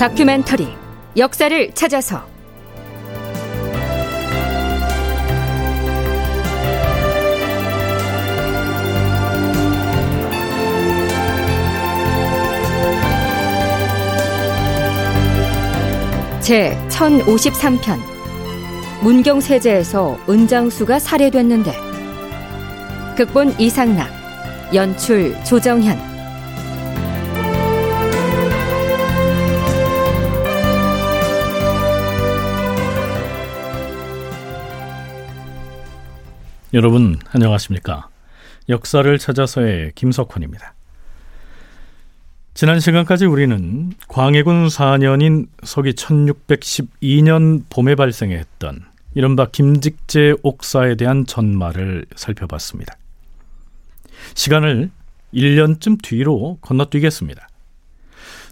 다큐멘터리 역사를 찾아서. 제 1053편. 문경세제에서 은장수가 살해됐는데. 극본 이상락 연출 조정현 여러분 안녕하십니까? 역사를 찾아서의 김석환입니다. 지난 시간까지 우리는 광해군 4년인 서기 1612년 봄에 발생했던 이른바 김직재 옥사에 대한 전말을 살펴봤습니다. 시간을 1년쯤 뒤로 건너뛰겠습니다.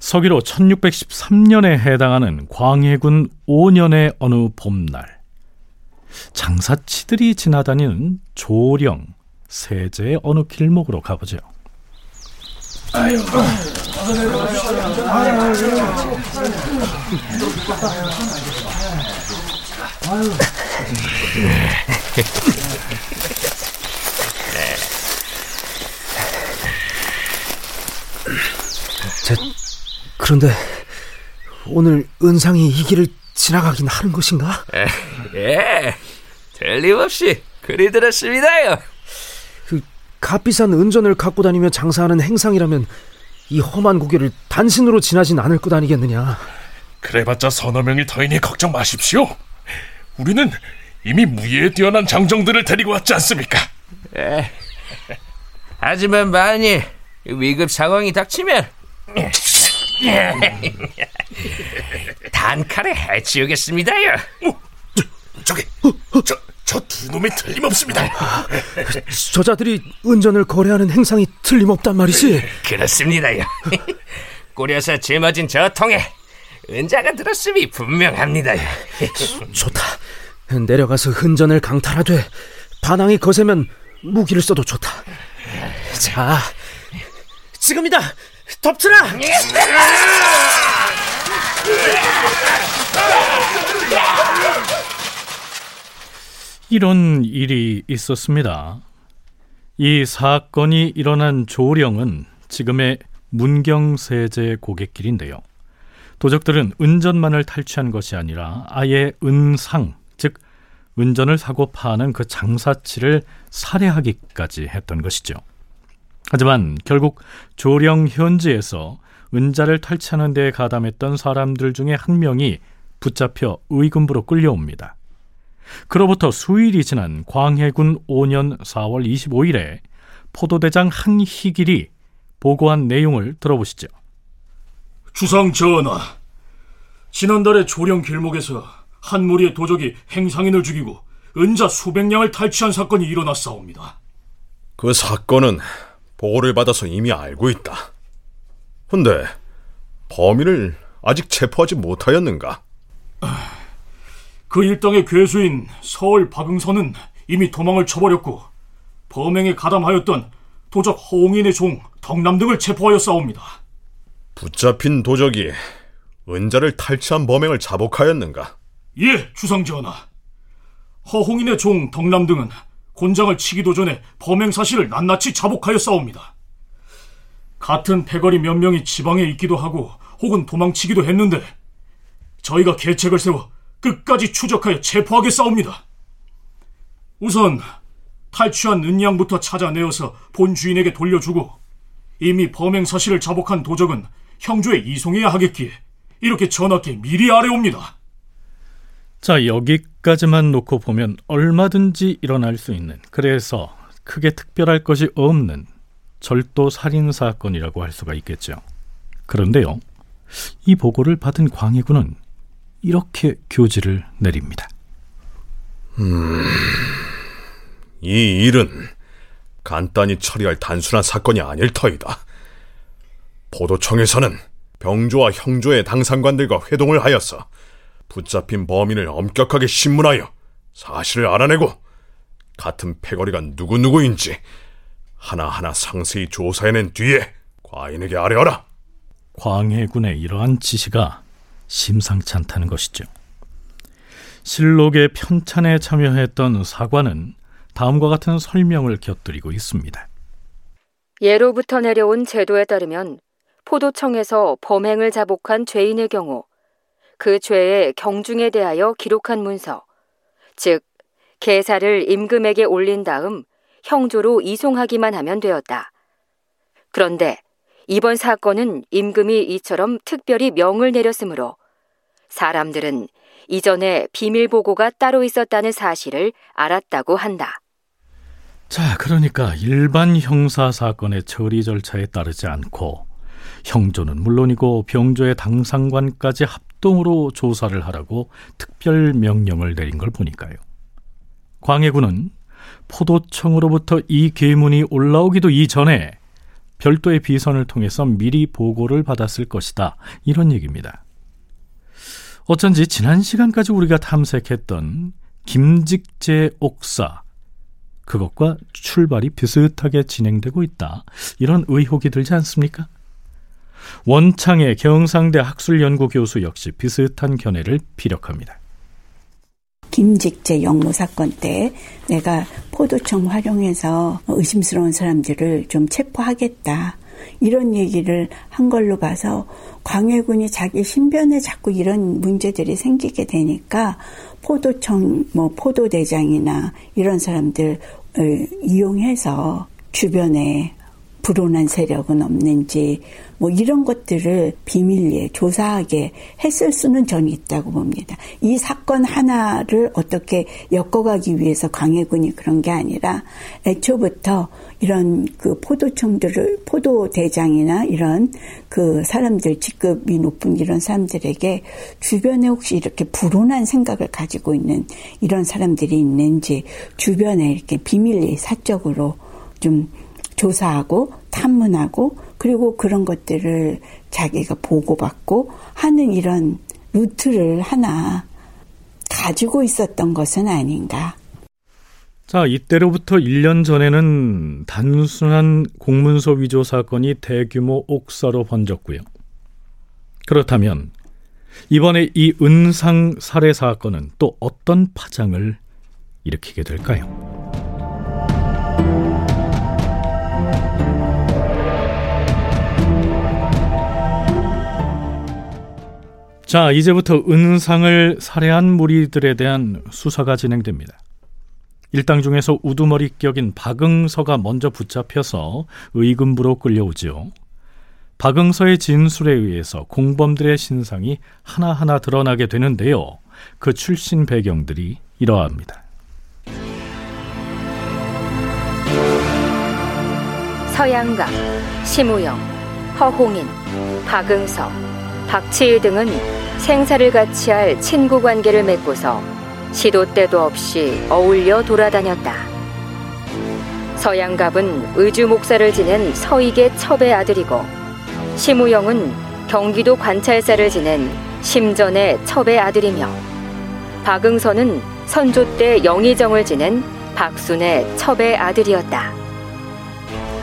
서기로 1613년에 해당하는 광해군 5년의 어느 봄날 장사치들이 지나다니는 조령, 세제의 어느 길목으로 가보죠. 아유, 저, 그런데 오늘 은상이 이 길을 지나가긴 하는 것인가? 예, 틀림없이 그리 들었습니다요. 그 값비싼 은전을 갖고 다니며 장사하는 행상이라면 이 험한 고개를 단신으로 지나진 않을 것 아니겠느냐. 그래봤자 서너 명일 터이니 걱정 마십시오. 우리는 이미 무예에 뛰어난 장정들을 데리고 왔지 않습니까? 에, 하지만 만일 위급 상황이 닥치면 단칼에 해치우겠습니다요. 어, 저, 기 저, 저 두 놈이 틀림없습니다. 저자들이 은전을 거래하는 행상이 틀림없단 말이지? 그렇습니다요. 꾸려서 짊어진 저 통에 은자가 들었음이 분명합니다요. 좋다. 내려가서 은전을 강탈하되 반항이 거세면 무기를 써도 좋다. 자, 지금이다. 덮치라. 이런 일이 있었습니다. 이 사건이 일어난 조령은 지금의 문경세제 고갯길인데요. 도적들은 은전만을 탈취한 것이 아니라 아예 은상, 즉 은전을 사고 파는 그 장사치를 살해하기까지 했던 것이죠. 하지만 결국 조령 현지에서 은자를 탈취하는 데 가담했던 사람들 중에 한 명이 붙잡혀 의금부로 끌려옵니다. 그로부터 수일이 지난 광해군 5년 4월 25일에 포도대장 한희길이 보고한 내용을 들어보시죠. 주상 전하, 지난달에 조령 길목에서 한 무리의 도적이 행상인을 죽이고 은자 수백 냥을 탈취한 사건이 일어났사옵니다. 그 사건은 보고를 받아서 이미 알고 있다. 근데 범인을 아직 체포하지 못하였는가? 그 일당의 괴수인 서울 박응선은 이미 도망을 쳐버렸고 범행에 가담하였던 도적 허옹인의 종 덕남 등을 체포하였사옵니다. 붙잡힌 도적이 은자를 탈취한 범행을 자복하였는가? 예, 주상전하. 허홍인의 종 덕남 등은 곤장을 치기도 전에 범행 사실을 낱낱이 자복하였사옵니다. 같은 패거리 몇 명이 지방에 있기도 하고 혹은 도망치기도 했는데 저희가 계책을 세워 끝까지 추적하여 체포하게 싸웁니다. 우선 탈취한 은양부터 찾아내어서 본 주인에게 돌려주고 이미 범행 사실을 자복한 도적은 형조에 이송해야 하겠기에 이렇게 전하께 미리 아래옵니다. 자, 여기까지만 놓고 보면 얼마든지 일어날 수 있는 그래서 크게 특별할 것이 없는 절도 살인 사건이라고 할 수가 있겠죠. 그런데요. 이 보고를 받은 광해군은 이렇게 교지를 내립니다. 음, 이 일은 간단히 처리할 단순한 사건이 아닐 터이다. 포도청에서는 병조와 형조의 당상관들과 회동을 하여서 붙잡힌 범인을 엄격하게 신문하여 사실을 알아내고 같은 패거리가 누구누구인지 하나하나 상세히 조사해낸 뒤에 과인에게 아뢰어라. 광해군의 이러한 지시가 심상치 않다는 것이죠. 실록의 편찬에 참여했던 사관은 다음과 같은 설명을 곁들이고 있습니다. 예로부터 내려온 제도에 따르면 포도청에서 범행을 자복한 죄인의 경우 그 죄의 경중에 대하여 기록한 문서, 즉 계사를 임금에게 올린 다음 형조로 이송하기만 하면 되었다. 그런데 이번 사건은 임금이 이처럼 특별히 명을 내렸으므로 사람들은 이전에 비밀 보고가 따로 있었다는 사실을 알았다고 한다. 자, 그러니까 일반 형사 사건의 처리 절차에 따르지 않고 형조는 물론이고 병조의 당상관까지 합 동으로 조사를 하라고 특별 명령을 내린 걸 보니까요. 광해군은 포도청으로부터 이 계문이 올라오기도 이전에 별도의 비선을 통해서 미리 보고를 받았을 것이다. 이런 얘기입니다. 어쩐지 지난 시간까지 우리가 탐색했던 김직재 옥사 그것과 출발이 비슷하게 진행되고 있다. 이런 의혹이 들지 않습니까? 원창의 경상대 학술연구 교수 역시 비슷한 견해를 피력합니다. 김직재 영모 사건 때 내가 포도청 활용해서 의심스러운 사람들을 좀 체포하겠다. 이런 얘기를 한 걸로 봐서 광해군이 자기 신변에 자꾸 이런 문제들이 생기게 되니까 포도청 뭐 포도대장이나 이런 사람들 이용해서 주변에 불온한 세력은 없는지 뭐 이런 것들을 비밀리에 조사하게 했을 수는 저는 있다고 봅니다. 이 사건 하나를 어떻게 엮어가기 위해서 광해군이 그런 게 아니라 애초부터 이런 그 포도청들을 포도 대장이나 이런 그 사람들 직급이 높은 이런 사람들에게 주변에 혹시 이렇게 불온한 생각을 가지고 있는 이런 사람들이 있는지 주변에 이렇게 비밀리 사적으로 좀 조사하고 탐문하고 그리고 그런 것들을 자기가 보고받고 하는 이런 루트를 하나 가지고 있었던 것은 아닌가. 자, 이때로부터 1년 전에는 단순한 공문서 위조 사건이 대규모 옥사로 번졌고요. 그렇다면 이번에 이 은상 살해 사건은 또 어떤 파장을 일으키게 될까요? 자, 이제부터 은상을 살해한 무리들에 대한 수사가 진행됩니다. 일당 중에서 우두머리 격인 박응서가 먼저 붙잡혀서 의금부로 끌려오지요. 박응서의 진술에 의해서 공범들의 신상이 하나하나 드러나게 되는데요. 그 출신 배경들이 이러합니다. 서양각, 심우영, 허홍인, 박응서, 박치일 등은 생사를 같이 할 친구 관계를 맺고서 시도 때도 없이 어울려 돌아다녔다. 서양갑은 의주 목사를 지낸 서익의 첩의 아들이고 심우영은 경기도 관찰사를 지낸 심전의 첩의 아들이며 박응선은 선조 때 영의정을 지낸 박순의 첩의 아들이었다.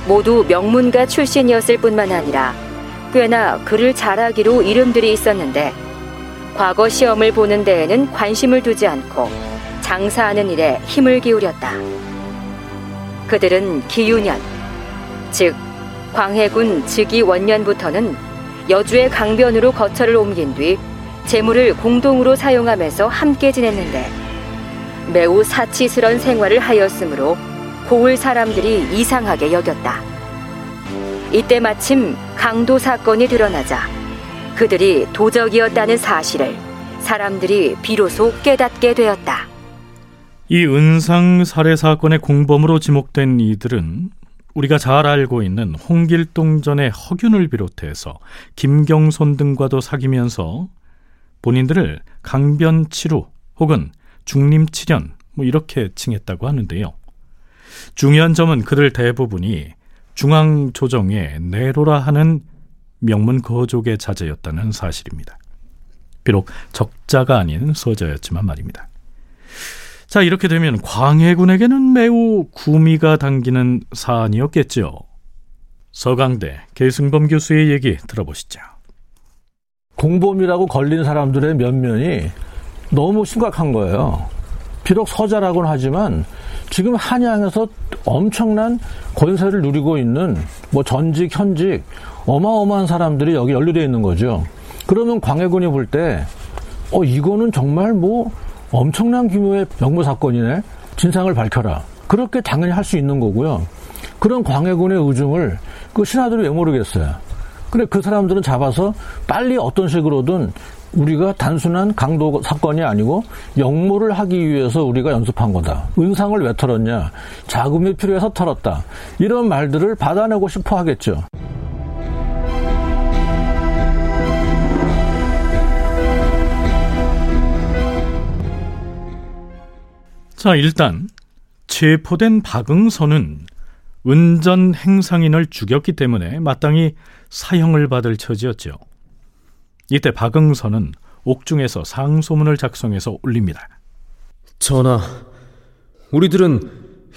모두 명문가 출신이었을 뿐만 아니라 꽤나 글을 잘하기로 이름들이 있었는데 과거 시험을 보는 데에는 관심을 두지 않고 장사하는 일에 힘을 기울였다. 그들은 기유년, 즉 광해군 즉위 원년부터는 여주의 강변으로 거처를 옮긴 뒤 재물을 공동으로 사용하면서 함께 지냈는데 매우 사치스런 생활을 하였으므로 고을 사람들이 이상하게 여겼다. 이때 마침 강도 사건이 드러나자 그들이 도적이었다는 사실을 사람들이 비로소 깨닫게 되었다. 이 은상 살해 사건의 공범으로 지목된 이들은 우리가 잘 알고 있는 홍길동전의 허균을 비롯해서 김경손 등과도 사귀면서 본인들을 강변치루 혹은 중림치련 뭐 이렇게 칭했다고 하는데요. 중요한 점은 그들 대부분이 중앙조정의 내로라 하는 명문 거족의 자제였다는 사실입니다. 비록 적자가 아닌 서자였지만 말입니다. 자, 이렇게 되면 광해군에게는 매우 구미가 당기는 사안이었겠죠. 서강대 계승범 교수의 얘기 들어보시죠. 공범이라고 걸린 사람들의 면면이 너무 심각한 거예요. 비록 서자라고는 하지만 지금 한양에서 엄청난 권세를 누리고 있는 뭐 전직, 현직 어마어마한 사람들이 여기 연루되어 있는 거죠. 그러면 광해군이 볼 때, 어, 이거는 정말 뭐 엄청난 규모의 명무 사건이네? 진상을 밝혀라. 그렇게 당연히 할 수 있는 거고요. 그런 광해군의 의중을 그 신하들이 왜 모르겠어요. 근데 그 사람들은 잡아서 빨리 어떤 식으로든 우리가 단순한 강도 사건이 아니고 역모를 하기 위해서 우리가 연습한 거다. 은상을 왜 털었냐? 자금이 필요해서 털었다. 이런 말들을 받아내고 싶어 하겠죠. 자, 일단 체포된 박응선은 은전 행상인을 죽였기 때문에 마땅히 사형을 받을 처지였죠. 이때 박응선은 옥중에서 상소문을 작성해서 올립니다. 전하, 우리들은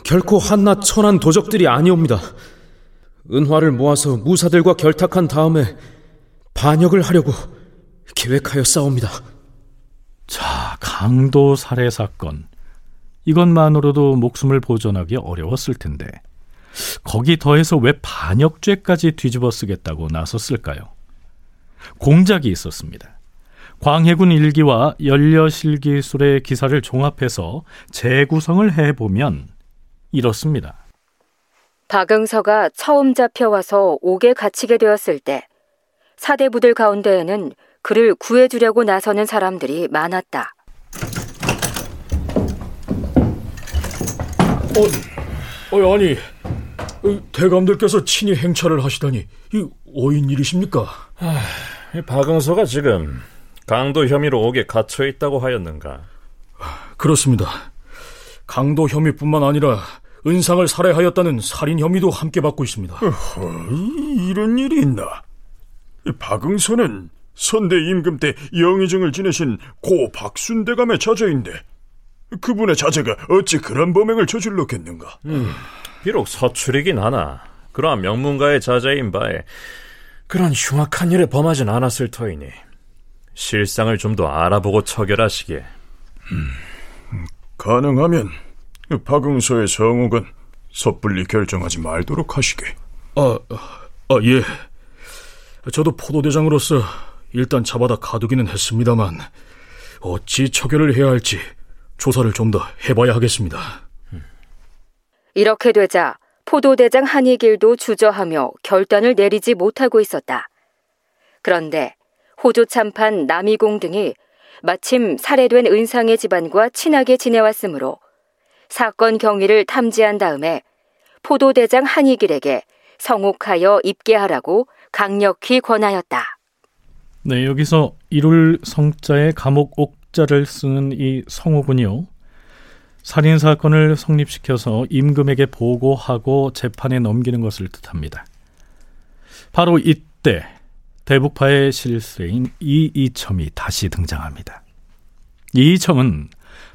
결코 한낱 천한 도적들이 아니옵니다. 은화를 모아서 무사들과 결탁한 다음에 반역을 하려고 계획하여 싸웁니다. 자, 강도 살해 사건. 이것만으로도 목숨을 보존하기 어려웠을 텐데 거기 더해서 왜 반역죄까지 뒤집어 쓰겠다고 나섰을까요? 공작이 있었습니다. 광해군 일기와 연려실기술의 기사를 종합해서 재구성을 해보면 이렇습니다. 박응서가 처음 잡혀와서 옥에 갇히게 되었을 때 사대부들 가운데에는 그를 구해주려고 나서는 사람들이 많았다. 어, 어 아니 대감들께서 친히 행차를 하시다니 이 어인 일이십니까? 아, 박응서가 지금 강도 혐의로 옥에 갇혀 있다고 하였는가? 그렇습니다. 강도 혐의뿐만 아니라 은상을 살해하였다는 살인 혐의도 함께 받고 있습니다. 어허, 이런 일이 있나? 박응서는 선대 임금 때 영의정을 지내신 고 박순대감의 자제인데 그분의 자제가 어찌 그런 범행을 저질렀겠는가? 음, 비록 서출이긴 하나 그러한 명문가의 자제인 바에 그런 흉악한 일을 범하진 않았을 터이니 실상을 좀 더 알아보고 처결하시게. 음, 가능하면 박응서의 성욱은 섣불리 결정하지 말도록 하시게. 아, 아, 예. 저도 포도대장으로서 일단 잡아다 가두기는 했습니다만 어찌 처결을 해야 할지 조사를 좀 더 해봐야 하겠습니다. 이렇게 되자 포도대장 한이길도 주저하며 결단을 내리지 못하고 있었다. 그런데 호조 참판 남이공 등이 마침 살해된 은상의 집안과 친하게 지내왔으므로 사건 경위를 탐지한 다음에 포도대장 한이길에게 성옥하여 입게 하라고 강력히 권하였다. 네, 여기서 이룰 성자의 감옥 옥자를 쓰는 이 성옥은요. 살인 사건을 성립시켜서 임금에게 보고하고 재판에 넘기는 것을 뜻합니다. 바로 이때 대북파의 실세인 이이첨이 다시 등장합니다. 이이첨은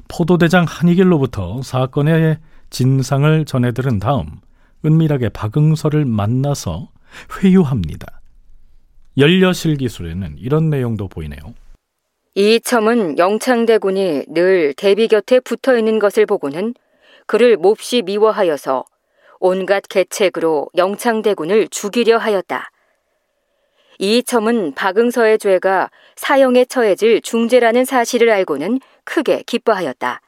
포도대장 한이길로부터 사건의 진상을 전해 들은 다음 은밀하게 박응서를 만나서 회유합니다. 연려실 기술에는 이런 내용도 보이네요. 이 첨은 영창대군이 늘 대비 곁에 붙어 있는 것을 보고는 그를 몹시 미워하여서 온갖 계책으로 영창대군을 죽이려 하였다. 이 첨은 박응서의 죄가 사형에 처해질 중죄라는 사실을 알고는 크게 기뻐하였다.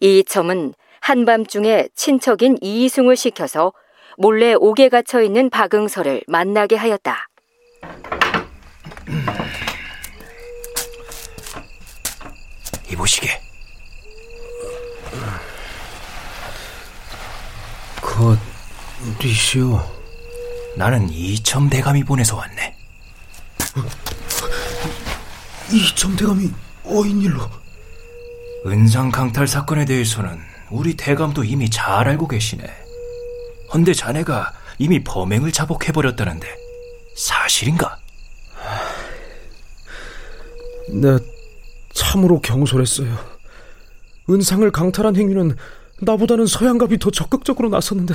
이 첨은 한밤중에 친척인 이이승을 시켜서 몰래 옥에 갇혀 있는 박응서를 만나게 하였다. 이보시게. 겉리시오. 나는 이첨 대감이 보내서 왔네. 이첨 대감이 어인 일로? 은상 강탈 사건에 대해서는 우리 대감도 이미 잘 알고 계시네. 헌데 자네가 이미 범행을 자복해버렸다는데 사실인가? 네, 참으로 경솔했어요. 은상을 강탈한 행위는 나보다는 서양갑이 더 적극적으로 나섰는데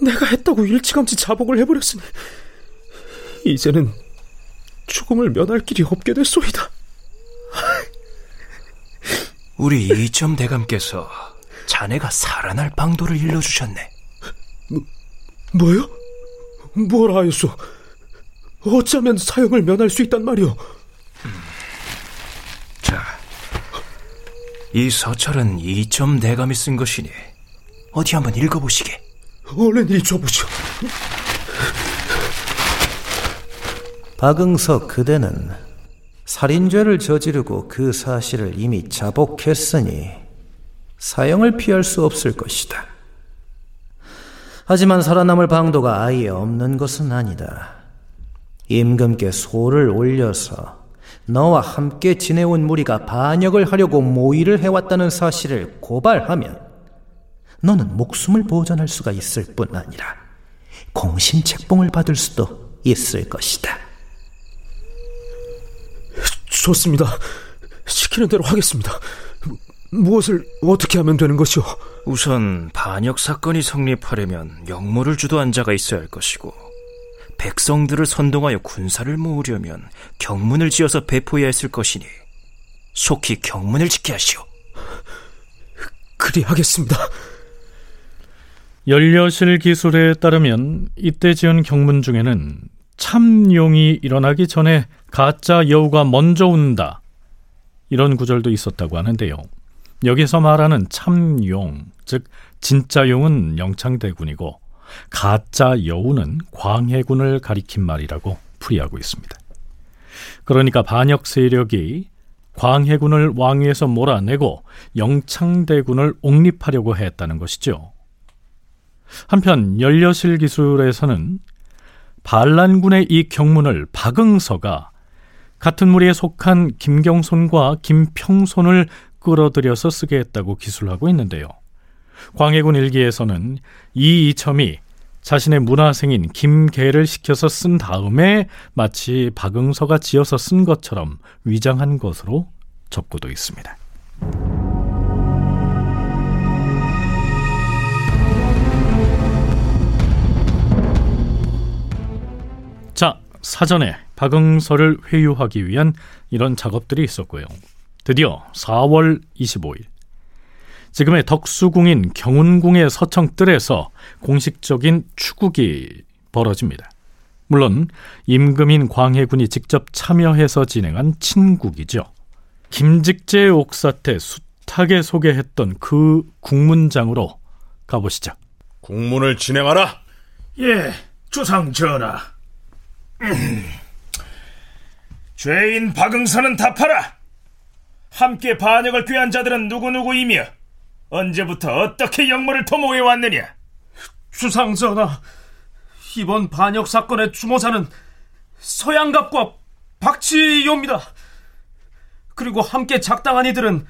내가 했다고 일찌감치 자복을 해버렸으니 이제는 죽음을 면할 길이 없게 됐소이다. 우리 이점 대감께서 자네가 살아날 방도를 일러주셨네. 뭐, 뭐요? 뭘 하였소? 어쩌면 사형을 면할 수 있단 말이오? 음. 자, 이 서철은 이점 대감이 쓴 것이니 어디 한번 읽어보시게. 얼른 읽어보시오. 박응석 그대는 살인죄를 저지르고 그 사실을 이미 자복했으니 사형을 피할 수 없을 것이다. 하지만 살아남을 방도가 아예 없는 것은 아니다. 임금께 소를 올려서 너와 함께 지내온 무리가 반역을 하려고 모의를 해왔다는 사실을 고발하면 너는 목숨을 보전할 수가 있을 뿐 아니라 공신 책봉을 받을 수도 있을 것이다. 좋습니다. 시키는 대로 하겠습니다. 무엇을 어떻게 하면 되는 것이오? 우선 반역 사건이 성립하려면 영모를 주도한 자가 있어야 할 것이고 백성들을 선동하여 군사를 모으려면 경문을 지어서 배포해야 했을 것이니 속히 경문을 짓게 하시오. 그리하겠습니다. 연려실 기술에 따르면 이때 지은 경문 중에는 참용이 일어나기 전에 가짜 여우가 먼저 운다. 이런 구절도 있었다고 하는데요. 여기서 말하는 참용, 즉 진짜 용은 영창대군이고 가짜 여우는 광해군을 가리킨 말이라고 풀이하고 있습니다. 그러니까 반역 세력이 광해군을 왕위에서 몰아내고 영창대군을 옹립하려고 했다는 것이죠. 한편 연려실 기술에서는 반란군의 이 경문을 박응서가 같은 무리에 속한 김경손과 김평손을 끌어들여서 쓰게 했다고 기술하고 있는데요. 광해군 일기에서는 이 이첨이 자신의 문화생인 김계를 시켜서 쓴 다음에 마치 박응서가 지어서 쓴 것처럼 위장한 것으로 접고도 있습니다. 자, 사전에 박응서를 회유하기 위한 이런 작업들이 있었고요. 드디어 4월 25일 지금의 덕수궁인 경운궁의 서청뜰에서 공식적인 추국이 벌어집니다. 물론 임금인 광해군이 직접 참여해서 진행한 친국이죠. 김직재 옥사태 숱하게 소개했던 그 국문장으로 가보시죠. 국문을 진행하라. 예, 주상 전하. 죄인 박응선은 답하라. 함께 반역을 꾀한 자들은 누구누구이며 언제부터 어떻게 역모를 도모해 왔느냐? 주상전하, 이번 반역 사건의 주모자는 서양갑과 박치희입니다. 그리고 함께 작당한 이들은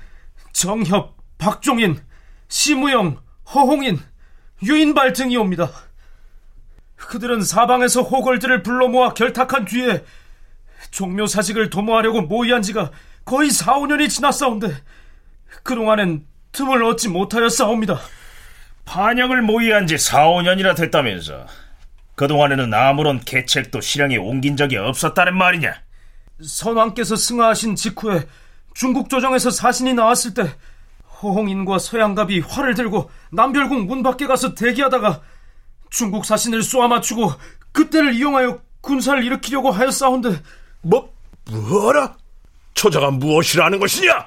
정협, 박종인, 심우영, 허홍인, 유인발 등이옵니다. 그들은 사방에서 호걸들을 불러 모아 결탁한 뒤에 종묘 사직을 도모하려고 모의한 지가 거의 4, 5년이 지났사온데 그동안엔 틈을 얻지 못하였사옵니다. 반역을 모의한 지 4, 5년이나 됐다면서 그동안에는 아무런 계책도 실행에 옮긴 적이 없었다는 말이냐? 선왕께서 승하하신 직후에 중국 조정에서 사신이 나왔을 때 허홍인과 서양갑이 활을 들고 남별궁 문 밖에 가서 대기하다가 중국 사신을 쏘아 맞추고 그때를 이용하여 군사를 일으키려고 하였사온데 뭐 뭐라? 처자가 무엇이라는 것이냐?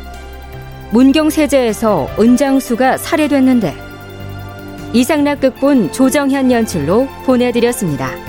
문경세제에서 은장수가 살해됐는데 이상락 극본 조정현 연출로 보내드렸습니다.